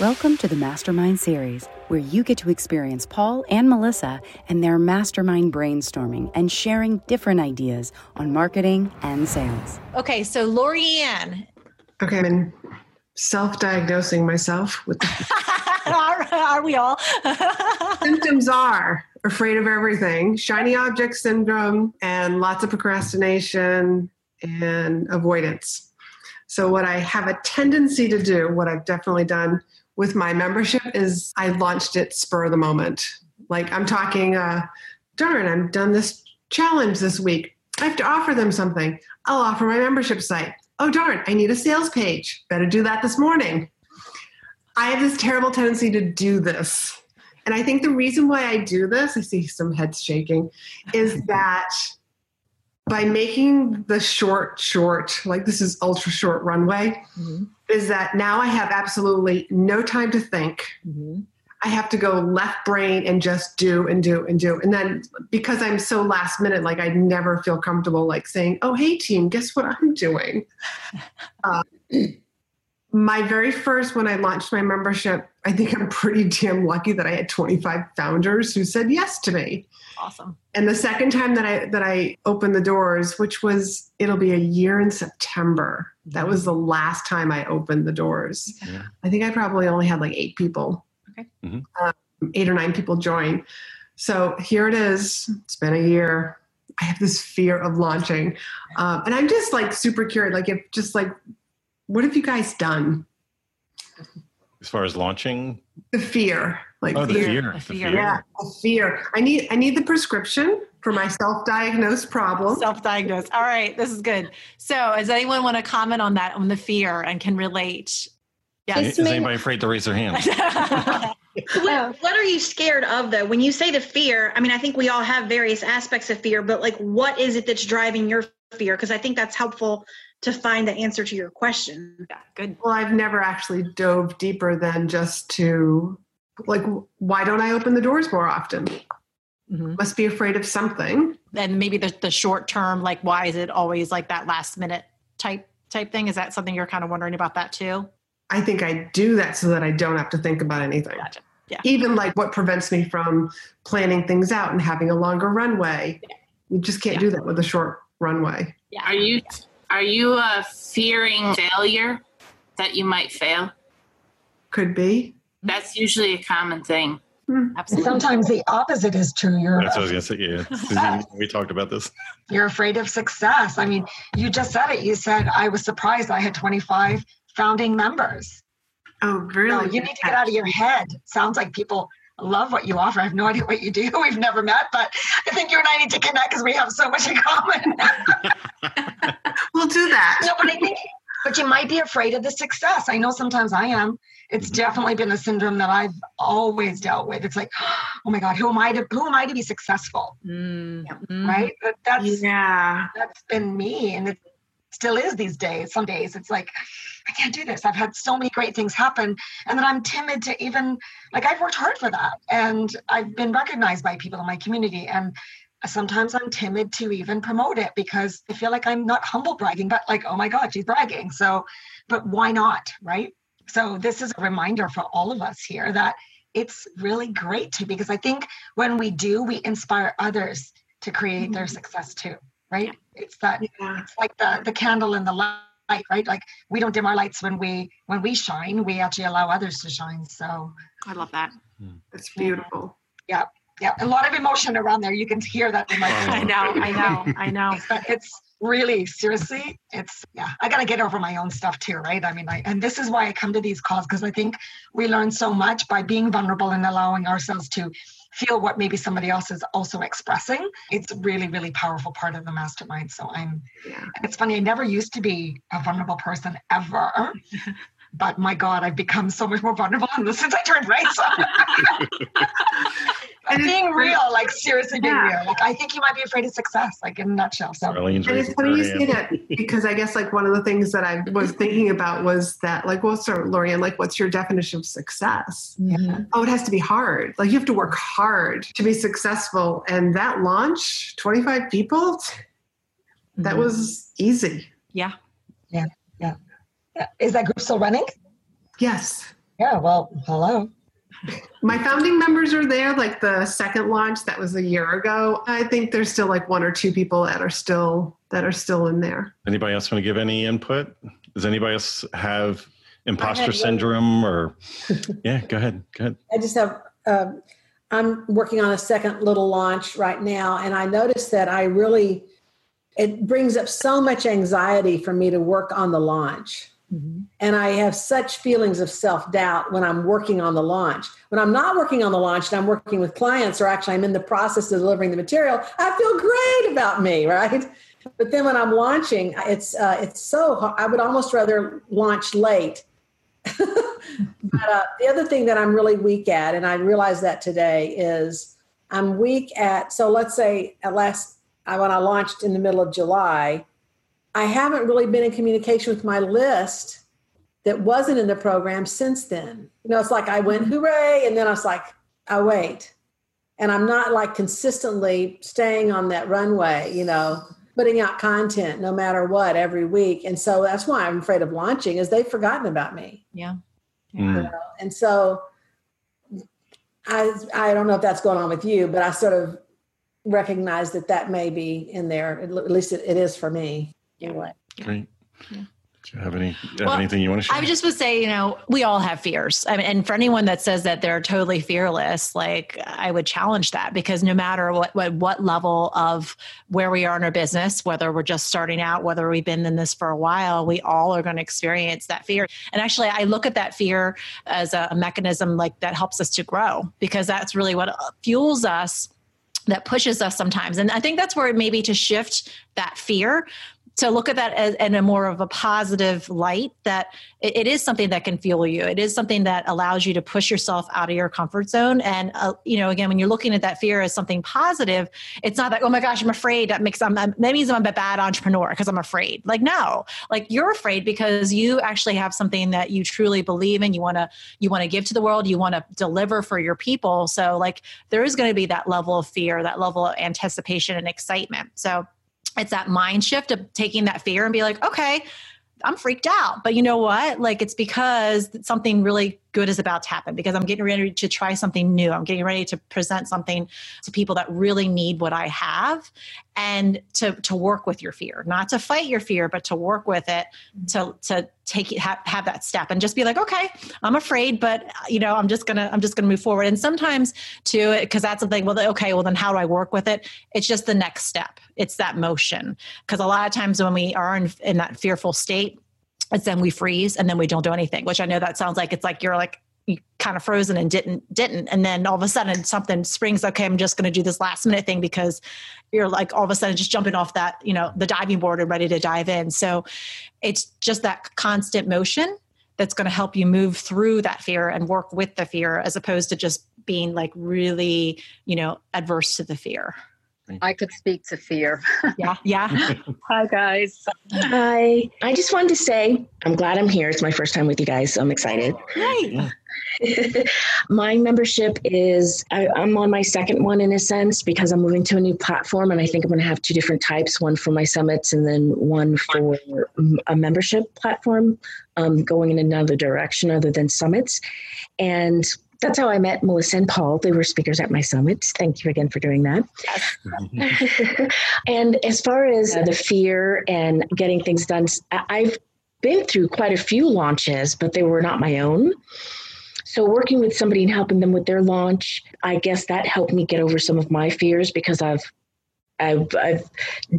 Welcome to the Mastermind Series, where you get to experience Paul and Melissa and their mastermind brainstorming and sharing different ideas on marketing and sales. Okay, so Lori Ann. Okay, I'm in self-diagnosing myself with the are we all? symptoms are afraid of everything, shiny object syndrome, and lots of procrastination and avoidance. So what I have a tendency to do, what I've definitely done with my membership is I launched it spur of the moment. Like I'm talking, uh, darn, I'm done this challenge this week. I have to offer them something. I'll offer my membership site. Oh, darn, I need a sales page. Better do that this morning. I have this terrible tendency to do this. And I think the reason why I do this, I see some heads shaking, is that by making the short, short, like this is ultra short runway, mm-hmm. is that now I have absolutely no time to think. Mm-hmm. I have to go left brain and just do and do and do. And then because I'm so last minute, like I never feel comfortable like saying, oh, hey, team, guess what I'm doing? Uh, my very first, when I launched my membership, I think I'm pretty damn lucky that I had 25 founders who said yes to me. Awesome. And the second time that I that I opened the doors, which was it'll be a year in September. That was the last time I opened the doors. Yeah. I think I probably only had like eight people. Okay. Mm-hmm. Um, eight or nine people join. So here it is. It's been a year. I have this fear of launching, um, and I'm just like super curious. Like, if just like, what have you guys done? As far as launching, the fear. Like oh, fear. The fear. The fear. Yeah, the fear. I need I need the prescription for my self-diagnosed problem. Self-diagnosed. All right, this is good. So, does anyone want to comment on that on the fear and can relate? Yeah. Is, is anybody afraid to raise their hand? what, oh. what are you scared of though? When you say the fear, I mean, I think we all have various aspects of fear, but like, what is it that's driving your fear? Because I think that's helpful to find the answer to your question. Yeah, good. Well, I've never actually dove deeper than just to like why don't i open the doors more often mm-hmm. must be afraid of something and maybe the, the short term like why is it always like that last minute type type thing is that something you're kind of wondering about that too i think i do that so that i don't have to think about anything gotcha. yeah. even like what prevents me from planning things out and having a longer runway yeah. you just can't yeah. do that with a short runway yeah. are you are you uh, fearing failure that you might fail could be that's usually a common thing. Hmm. Absolutely. Sometimes the opposite is true. You're That's what I was going to say. Yeah. we talked about this. You're afraid of success. I mean, you just said it. You said, I was surprised I had 25 founding members. Oh, really? No, you need to get out of your head. Sounds like people love what you offer. I have no idea what you do. We've never met, but I think you and I need to connect because we have so much in common. we'll do that. No, but I think, but you might be afraid of the success. I know sometimes I am it's mm-hmm. definitely been a syndrome that I've always dealt with. It's like, oh my God, who am I to who am I to be successful? Mm-hmm. Right? But that's yeah, that's been me, and it still is these days. Some days it's like, I can't do this. I've had so many great things happen, and then I'm timid to even like I've worked hard for that, and I've been recognized by people in my community, and sometimes I'm timid to even promote it because I feel like I'm not humble bragging, but like, oh my God, she's bragging. So, but why not? Right. So this is a reminder for all of us here that it's really great to because I think when we do, we inspire others to create mm-hmm. their success too, right? It's that yeah. it's like the the candle in the light, right? Like we don't dim our lights when we when we shine, we actually allow others to shine. So I love that. It's beautiful. Yeah. Yeah. Yeah, a lot of emotion around there. You can hear that in my oh, voice. I know, I know, I know. but it's really seriously it's yeah i gotta get over my own stuff too right i mean i and this is why i come to these calls because i think we learn so much by being vulnerable and allowing ourselves to feel what maybe somebody else is also expressing it's really really powerful part of the mastermind so i'm yeah. it's funny i never used to be a vulnerable person ever but my god i've become so much more vulnerable since i turned right so and being real, like seriously being yeah. real. Like I think you might be afraid of success, like in a nutshell. So and it's funny you say that because I guess like one of the things that I was thinking about was that like, well, so Lorianne, like, what's your definition of success? Yeah. Oh, it has to be hard. Like you have to work hard to be successful. And that launch, 25 people, mm-hmm. that was easy. Yeah. Yeah. Yeah. Is that group still running? Yes. Yeah. Well, hello. My founding members are there, like the second launch that was a year ago. I think there's still like one or two people that are still that are still in there. Anybody else want to give any input? Does anybody else have imposter syndrome or yeah, go ahead. Go ahead. I just have um, I'm working on a second little launch right now and I noticed that I really it brings up so much anxiety for me to work on the launch Mm-hmm. And I have such feelings of self doubt when I'm working on the launch. When I'm not working on the launch and I'm working with clients, or actually I'm in the process of delivering the material, I feel great about me, right? But then when I'm launching, it's uh, it's so hard. I would almost rather launch late. but uh, the other thing that I'm really weak at, and I realized that today, is I'm weak at. So let's say at last when I launched in the middle of July, I haven't really been in communication with my list that wasn't in the program since then. You know, it's like I went hooray, and then I was like, I wait. And I'm not like consistently staying on that runway, you know, putting out content no matter what every week. And so that's why I'm afraid of launching is they've forgotten about me. Yeah. yeah. Mm. You know? And so I I don't know if that's going on with you, but I sort of recognize that that may be in there. At least it, it is for me anyway. Great. Yeah. Do you have any have well, anything you want to share? I just would say, you know, we all have fears. I mean, and for anyone that says that they're totally fearless, like I would challenge that because no matter what, what what level of where we are in our business, whether we're just starting out, whether we've been in this for a while, we all are going to experience that fear. And actually, I look at that fear as a, a mechanism like that helps us to grow because that's really what fuels us that pushes us sometimes. And I think that's where maybe to shift that fear to look at that as, in a more of a positive light that it, it is something that can fuel you. It is something that allows you to push yourself out of your comfort zone. And uh, you know again when you're looking at that fear as something positive it's not that oh my gosh i'm afraid. That makes I'm, that means i'm a bad entrepreneur because i'm afraid. Like no. Like you're afraid because you actually have something that you truly believe in. You want to you want to give to the world. You want to deliver for your people. So like there is going to be that level of fear that level of anticipation and excitement. So it's that mind shift of taking that fear and be like, okay, I'm freaked out. But you know what? Like it's because something really good is about to happen because I'm getting ready to try something new. I'm getting ready to present something to people that really need what I have and to to work with your fear, not to fight your fear, but to work with it to to take it have, that step and just be like, okay, I'm afraid, but you know, I'm just gonna I'm just gonna move forward. And sometimes too, because that's the thing. Well, okay, well then how do I work with it? It's just the next step. It's that motion. Because a lot of times when we are in, in that fearful state, it's then we freeze and then we don't do anything which i know that sounds like it's like you're like kind of frozen and didn't didn't. And then all of a sudden something springs okay i'm just going to do this last minute thing because you're like all of a sudden just jumping off that you know the diving board and ready to dive in. So it's just that constant motion that's going to help you move through that fear and work with the fear as opposed to just being like really you know adverse to the fear I could speak to fear. Yeah, yeah. Hi, guys. Hi. I just wanted to say I'm glad I'm here. It's my first time with you guys, so I'm excited. Right. my membership is I, am on my second one in a sense because I'm moving to a new platform, and I think I'm going to have two different types: one for my summits, and then one for a membership platform, um, going in another direction other than summits. And that's how I met Melissa and Paul. They were speakers at my summit. Thank you again for doing that. Yes. and as far as the fear and getting things done, I've been through quite a few launches, but they were not my own. So, working with somebody and helping them with their launch, I guess that helped me get over some of my fears because I've I've, I've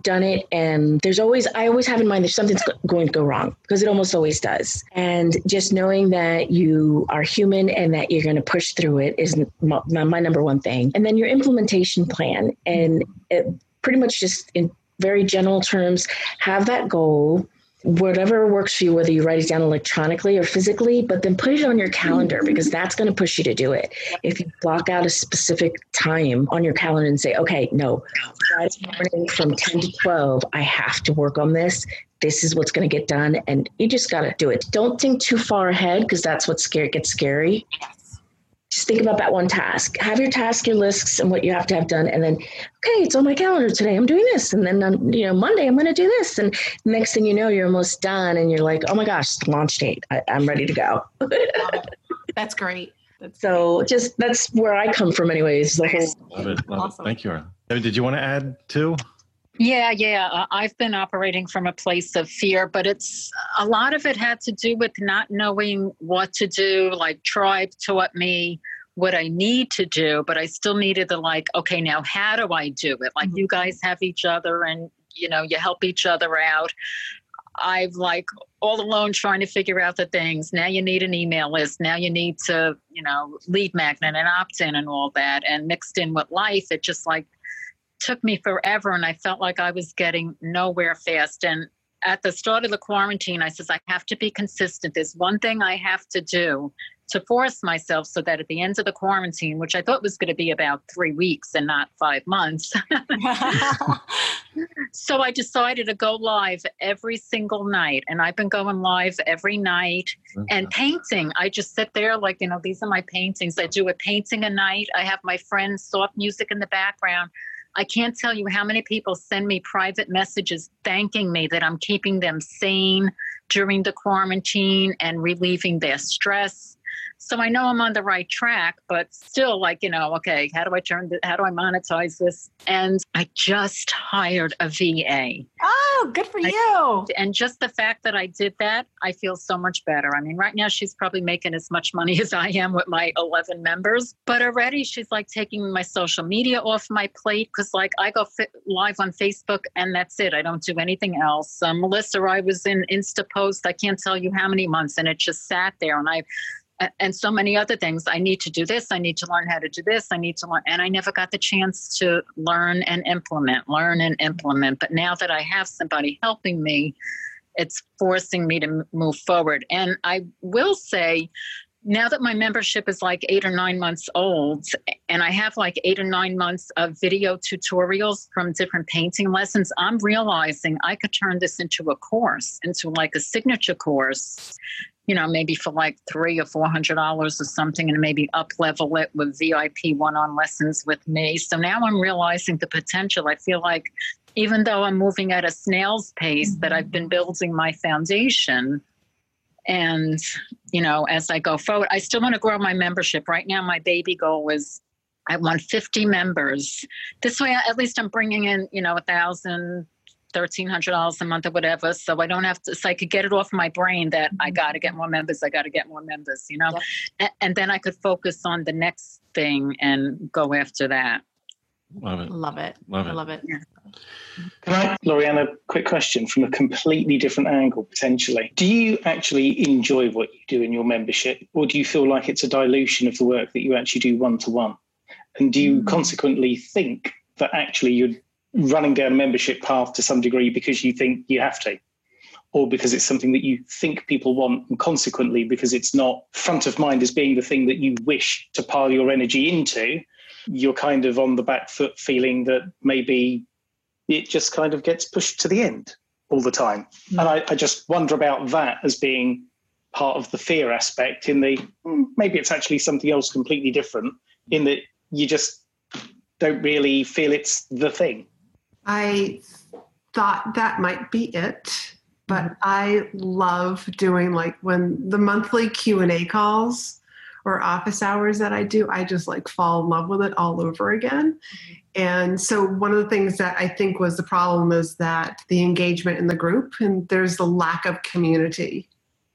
done it and there's always i always have in mind there's something's going to go wrong because it almost always does. And just knowing that you are human and that you're going to push through it is my, my, number one thing. And then your implementation plan and it, pretty much just in very general terms have that goal whatever works for you, whether you write it down electronically or physically, but then put it on your calendar mm-hmm. because that's going to push you to do it. If you block out a specific time on your calendar and say, okay, no, Friday morning from 10 to 12, I have to work on this. This is what's going to get done. And you just got to do it. Don't think too far ahead because that's what scary gets scary just think about that one task. Have your task, your lists, and what you have to have done, and then, okay, it's on my calendar today. I'm doing this, and then on, you know Monday I'm going to do this, and next thing you know, you're almost done, and you're like, oh my gosh, launch date. I, am ready to go. That's great. That's so great. just that's where I come from, anyways. Love it. Love awesome. it. Thank you. Did you want to add too? Yeah, yeah. Uh, I've been operating from a place of fear, but it's a lot of it had to do with not knowing what to do. Like Tribe taught me what I need to do, but I still needed the like, okay, now how do I do it? Like mm-hmm. you guys have each other and you know, you help each other out. I've like all alone trying to figure out the things. Now you need an email list. Now you need to, you know, lead magnet and opt in and all that. And mixed in with life, it just like took me forever and I felt like I was getting nowhere fast. And at the start of the quarantine, I says, I have to be consistent. There's one thing I have to do to force myself so that at the end of the quarantine, which I thought was going to be about three weeks and not five months. so I decided to go live every single night. And I've been going live every night mm-hmm. and painting. I just sit there, like, you know, these are my paintings. I do a painting a night. I have my friends' soft music in the background. I can't tell you how many people send me private messages thanking me that I'm keeping them sane during the quarantine and relieving their stress. So I know I'm on the right track, but still, like, you know, okay, how do I turn, the, how do I monetize this? And I just hired a VA. Oh, good for I, you. And just the fact that I did that, I feel so much better. I mean, right now she's probably making as much money as I am with my 11 members, but already she's like taking my social media off my plate because, like, I go fi- live on Facebook and that's it. I don't do anything else. Um, Melissa, I was in Insta Post, I can't tell you how many months, and it just sat there. And I, and so many other things. I need to do this. I need to learn how to do this. I need to learn. And I never got the chance to learn and implement, learn and implement. But now that I have somebody helping me, it's forcing me to move forward. And I will say, now that my membership is like eight or nine months old, and I have like eight or nine months of video tutorials from different painting lessons, I'm realizing I could turn this into a course, into like a signature course you know, maybe for like three or four hundred dollars or something, and maybe up level it with VIP one on lessons with me. So now I'm realizing the potential. I feel like even though I'm moving at a snail's pace, that I've been building my foundation. And, you know, as I go forward, I still want to grow my membership. Right now, my baby goal is I want 50 members. This way, at least I'm bringing in, you know, a thousand, thirteen hundred dollars a month or whatever. So I don't have to. So I could get it off my brain that I mm-hmm. got to get more members. I got to get more members. You know, and, and, then I could focus on the next thing and go after that. Love it. Love it. Love it. I love it. Yeah. Can I, Lorianne, quick question from a completely different angle potentially? Do you actually enjoy what you do in your membership, or do you feel like it's a dilution of the work that you actually do one to one? And do you mm. consequently think that actually you're running down a membership path to some degree because you think you have to or because it's something that you think people want and consequently because it's not front of mind as being the thing that you wish to pile your energy into you're kind of on the back foot feeling that maybe it just kind of gets pushed to the end all the time mm. and I, I, just wonder about that as being part of the fear aspect in the hmm, maybe it's actually something else completely different in that you just don't really feel it's the thing I thought that might be it, but I love doing like when the monthly Q&A calls or office hours that I do, I just like fall in love with it all over again. And so one of the things that I think was the problem is that the engagement in the group and there's the lack of community.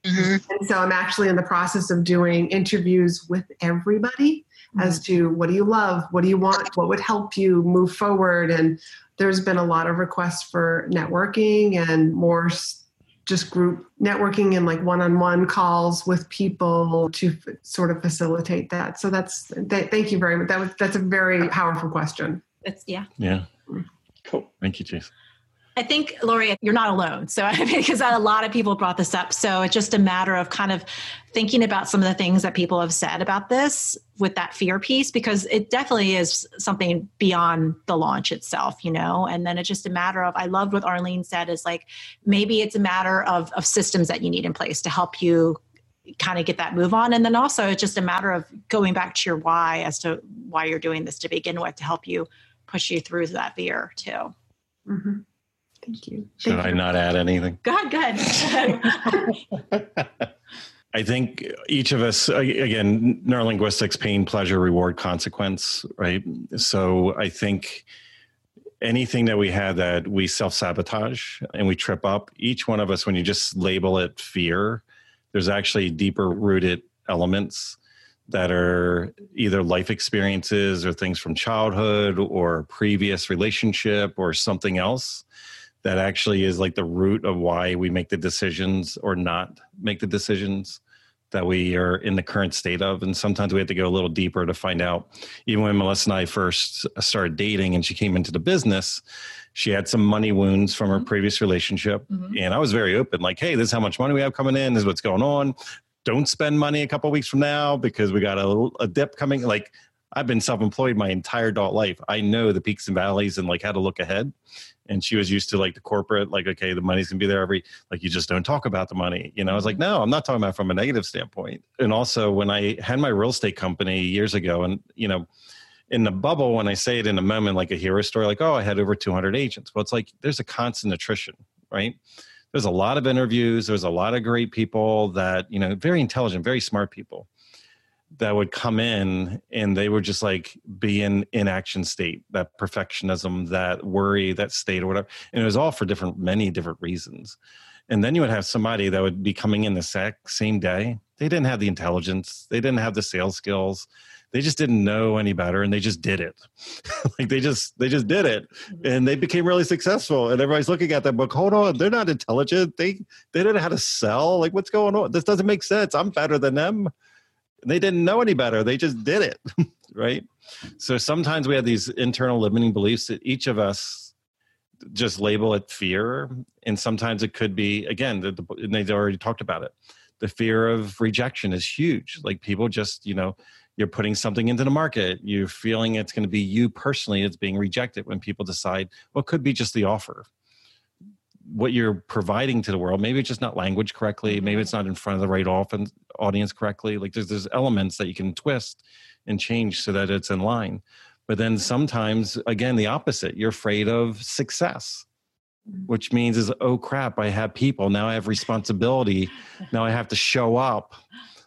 Mm-hmm. And so I'm actually in the process of doing interviews with everybody mm-hmm. as to what do you love, what do you want, what would help you move forward and there's been a lot of requests for networking and more just group networking and like one-on-one calls with people to f- sort of facilitate that. So that's th- thank you very much. That was that's a very powerful question. It's yeah. Yeah. Cool. Thank you, Jason. I think, Lori, you're not alone. So, because a lot of people brought this up. So, it's just a matter of kind of thinking about some of the things that people have said about this with that fear piece, because it definitely is something beyond the launch itself, you know? And then it's just a matter of, I loved what Arlene said is like, maybe it's a matter of, of systems that you need in place to help you kind of get that move on. And then also, it's just a matter of going back to your why as to why you're doing this to begin with to help you push you through that fear, too. Mm-hmm. Thank you. Should Thank I you. not add anything? Go ahead, go ahead. I think each of us, again, neurolinguistics, pain, pleasure, reward, consequence, right? So I think anything that we have that we self sabotage and we trip up, each one of us, when you just label it fear, there's actually deeper rooted elements that are either life experiences or things from childhood or previous relationship or something else that actually is like the root of why we make the decisions or not make the decisions that we are in the current state of. And sometimes we have to go a little deeper to find out. Even when Melissa and I first started dating and she came into the business, she had some money wounds from her previous relationship. Mhm. And I was very open, like, hey, this is how much money we have coming in, this is what's going on. Don't spend money a couple weeks from now because we got a, a dip coming. Like, I've been self-employed my entire adult life. I know the peaks and valleys and like how to look ahead. And she was used to like the corporate, like, okay, the money's gonna be there every like you just don't talk about the money. You know, I was like, no, I'm not talking about from a negative standpoint. And also when I had my real estate company years ago, and you know, in the bubble, when I say it in a moment, like a hero story, like, oh, I had over 200 agents. Well, it's like there's a constant attrition, right? There's a lot of interviews. There's a lot of great people that, you know, very intelligent, very smart people that would come in and they would just like be in inaction state, that perfectionism, that worry, that state or whatever. And it was all for different, many different reasons. And then you would have somebody that would be coming in the sec- same day. They didn't have the intelligence. They didn't have the sales skills. They just didn't know any better and they just did it. like they just they just did it mm-hmm. and they became really successful. And everybody's looking at that book, hold on, they're not intelligent. They they didn't know how to sell. Like what's going on? This doesn't make sense. I'm better than them. They didn't know any better. They just did it. right. So sometimes we have these internal limiting beliefs that each of us just label it fear. And sometimes it could be, again, the, the, and they've already talked about it. The fear of rejection is huge. Like people just, you know, you're putting something into the market, you're feeling it's going to be you personally that's being rejected when people decide, well, could be just the offer. What you're providing to the world, maybe it's just not language correctly, mm-hmm. maybe it's not in front of the right often, audience correctly. Like there's there's elements that you can twist and change so that it's in line. But then mm-hmm. sometimes, again, the opposite. You're afraid of success, mm-hmm. which means is oh crap, I have people now. I have responsibility. Now I have to show up.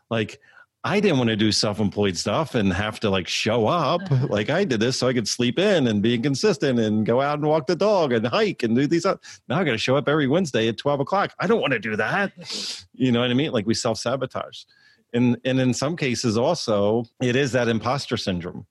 Like I didn't want to do self-employed stuff and have to like show up. Like I did this so I could sleep in and be consistent and go out and walk the dog and hike and do these. Now I got to show up every Wednesday at twelve o'clock. I don't want to do that. You know what I mean? Like we self-sabotage. And and in some cases also it is that imposter syndrome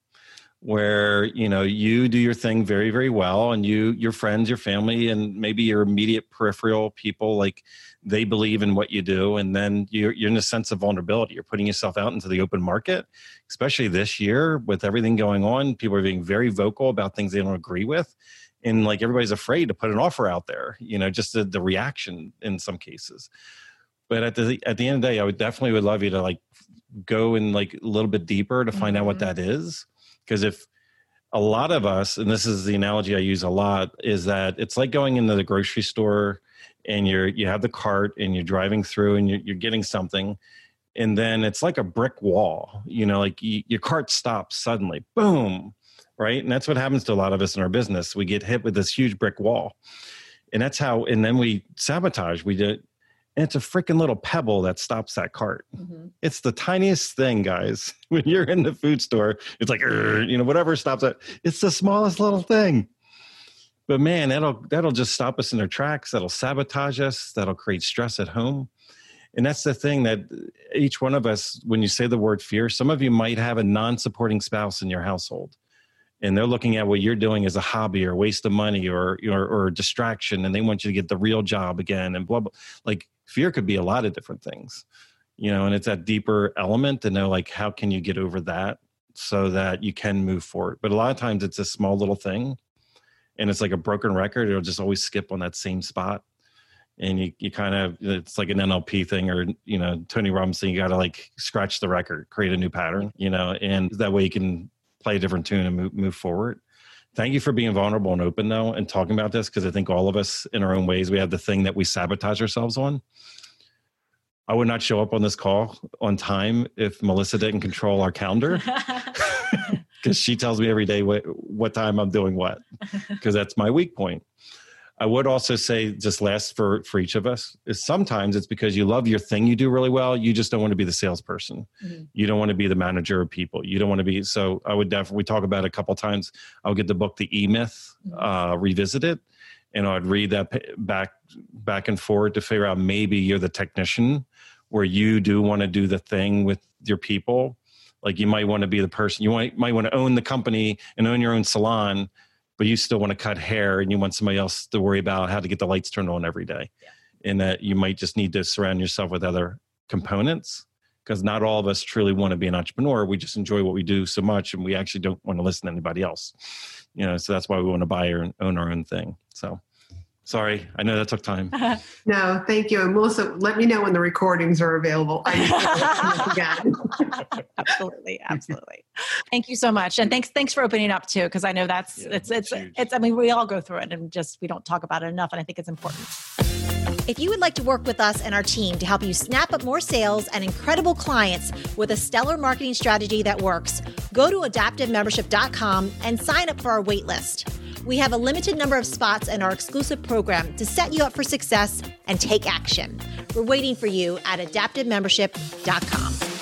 where you know you do your thing very very well and you your friends your family and maybe your immediate peripheral people like they believe in what you do and then you're, you're in a sense of vulnerability. You're putting yourself out into the open market especially this year with everything going on. People are being very vocal about things they don't agree with and like everybody's afraid to put an offer out there you know just the, the reaction in some cases. But at the at the end of the day i would definitely would love you to like go in like a little bit deeper to find out what mm-hmm. that is because if a lot of us and this is the analogy i use a lot is that it's like going into the grocery store and you're you have the cart and you're driving through and you're, you're getting something and then it's like a brick wall you know like you, your cart stops suddenly boom right? And that's what happens to a lot of us in our business. We get hit with this huge brick wall. And that's how and then we sabotage we did and it's a freaking little pebble that stops that cart. Mm-hmm. It's the tiniest thing guys. When you're in the food store it's like you know whatever stops it. It's the smallest little thing. But man that'll that'll just stop us in our tracks. That'll sabotage us. That'll create stress at home. And that's the thing that each one of us when you say the word fear some of you might have a non-supporting spouse in your household and they're looking at what you're doing as a hobby or waste of money or or, or distraction and they want you to get the real job again and blah blah. Like fear could be a lot of different things you know and it's that deeper element to know like how can you get over that so that you can move forward but a lot of times it's a small little thing and it's like a broken record. It'll just always skip on that same spot. And you, you kind of, it's like an NLP thing or, you know, Tony Robbins you got to like scratch the record, create a new pattern, you know, and that way you can play a different tune and move, move forward. Thank you for being vulnerable and open though, and talking about this. Cause I think all of us in our own ways, we have the thing that we sabotage ourselves on. I would not show up on this call on time if Melissa didn't control our calendar. because she tells me every day what, what time I'm doing what, because that's my weak point. I would also say, just last for for each of us, is sometimes it's because you love your thing you do really well. You just don't want to be the salesperson. Mm-hmm. You don't want to be the manager of people. You don't want to be. So I would definitely we talk about it a couple times. I'll get the book, The E Myth, mm-hmm. uh, revisit it, and I'd read that back back and forward to figure out maybe you're the technician where you do want to do the thing with your people like you might want to be the person you might might want to own the company and own your own salon but you still want to cut hair and you want somebody else to worry about how to get the lights turned on every day. Yeah. and that you might just need to surround yourself with other components because not all of us truly want to be an entrepreneur. We just enjoy what we do so much and we actually don't want to listen to anybody else. You know so that's why we want to buy and own our own thing so Sorry, I know that took time. no, thank you. And Melissa, let me know when the recordings are available. absolutely, absolutely. Thank you so much, and thanks thanks for opening up too, because I know that's yeah, it's it's it's, it's. I mean, we all go through it, and just we don't talk about it enough, and I think it's important. If you would like to work with us and our team to help you snap up more sales and incredible clients with a stellar marketing strategy that works, go to adaptivemembership.com and sign up for our waitlist. We have a limited number of spots in our exclusive program to set you up for success and take action. We're waiting for you at adaptivemembership.com.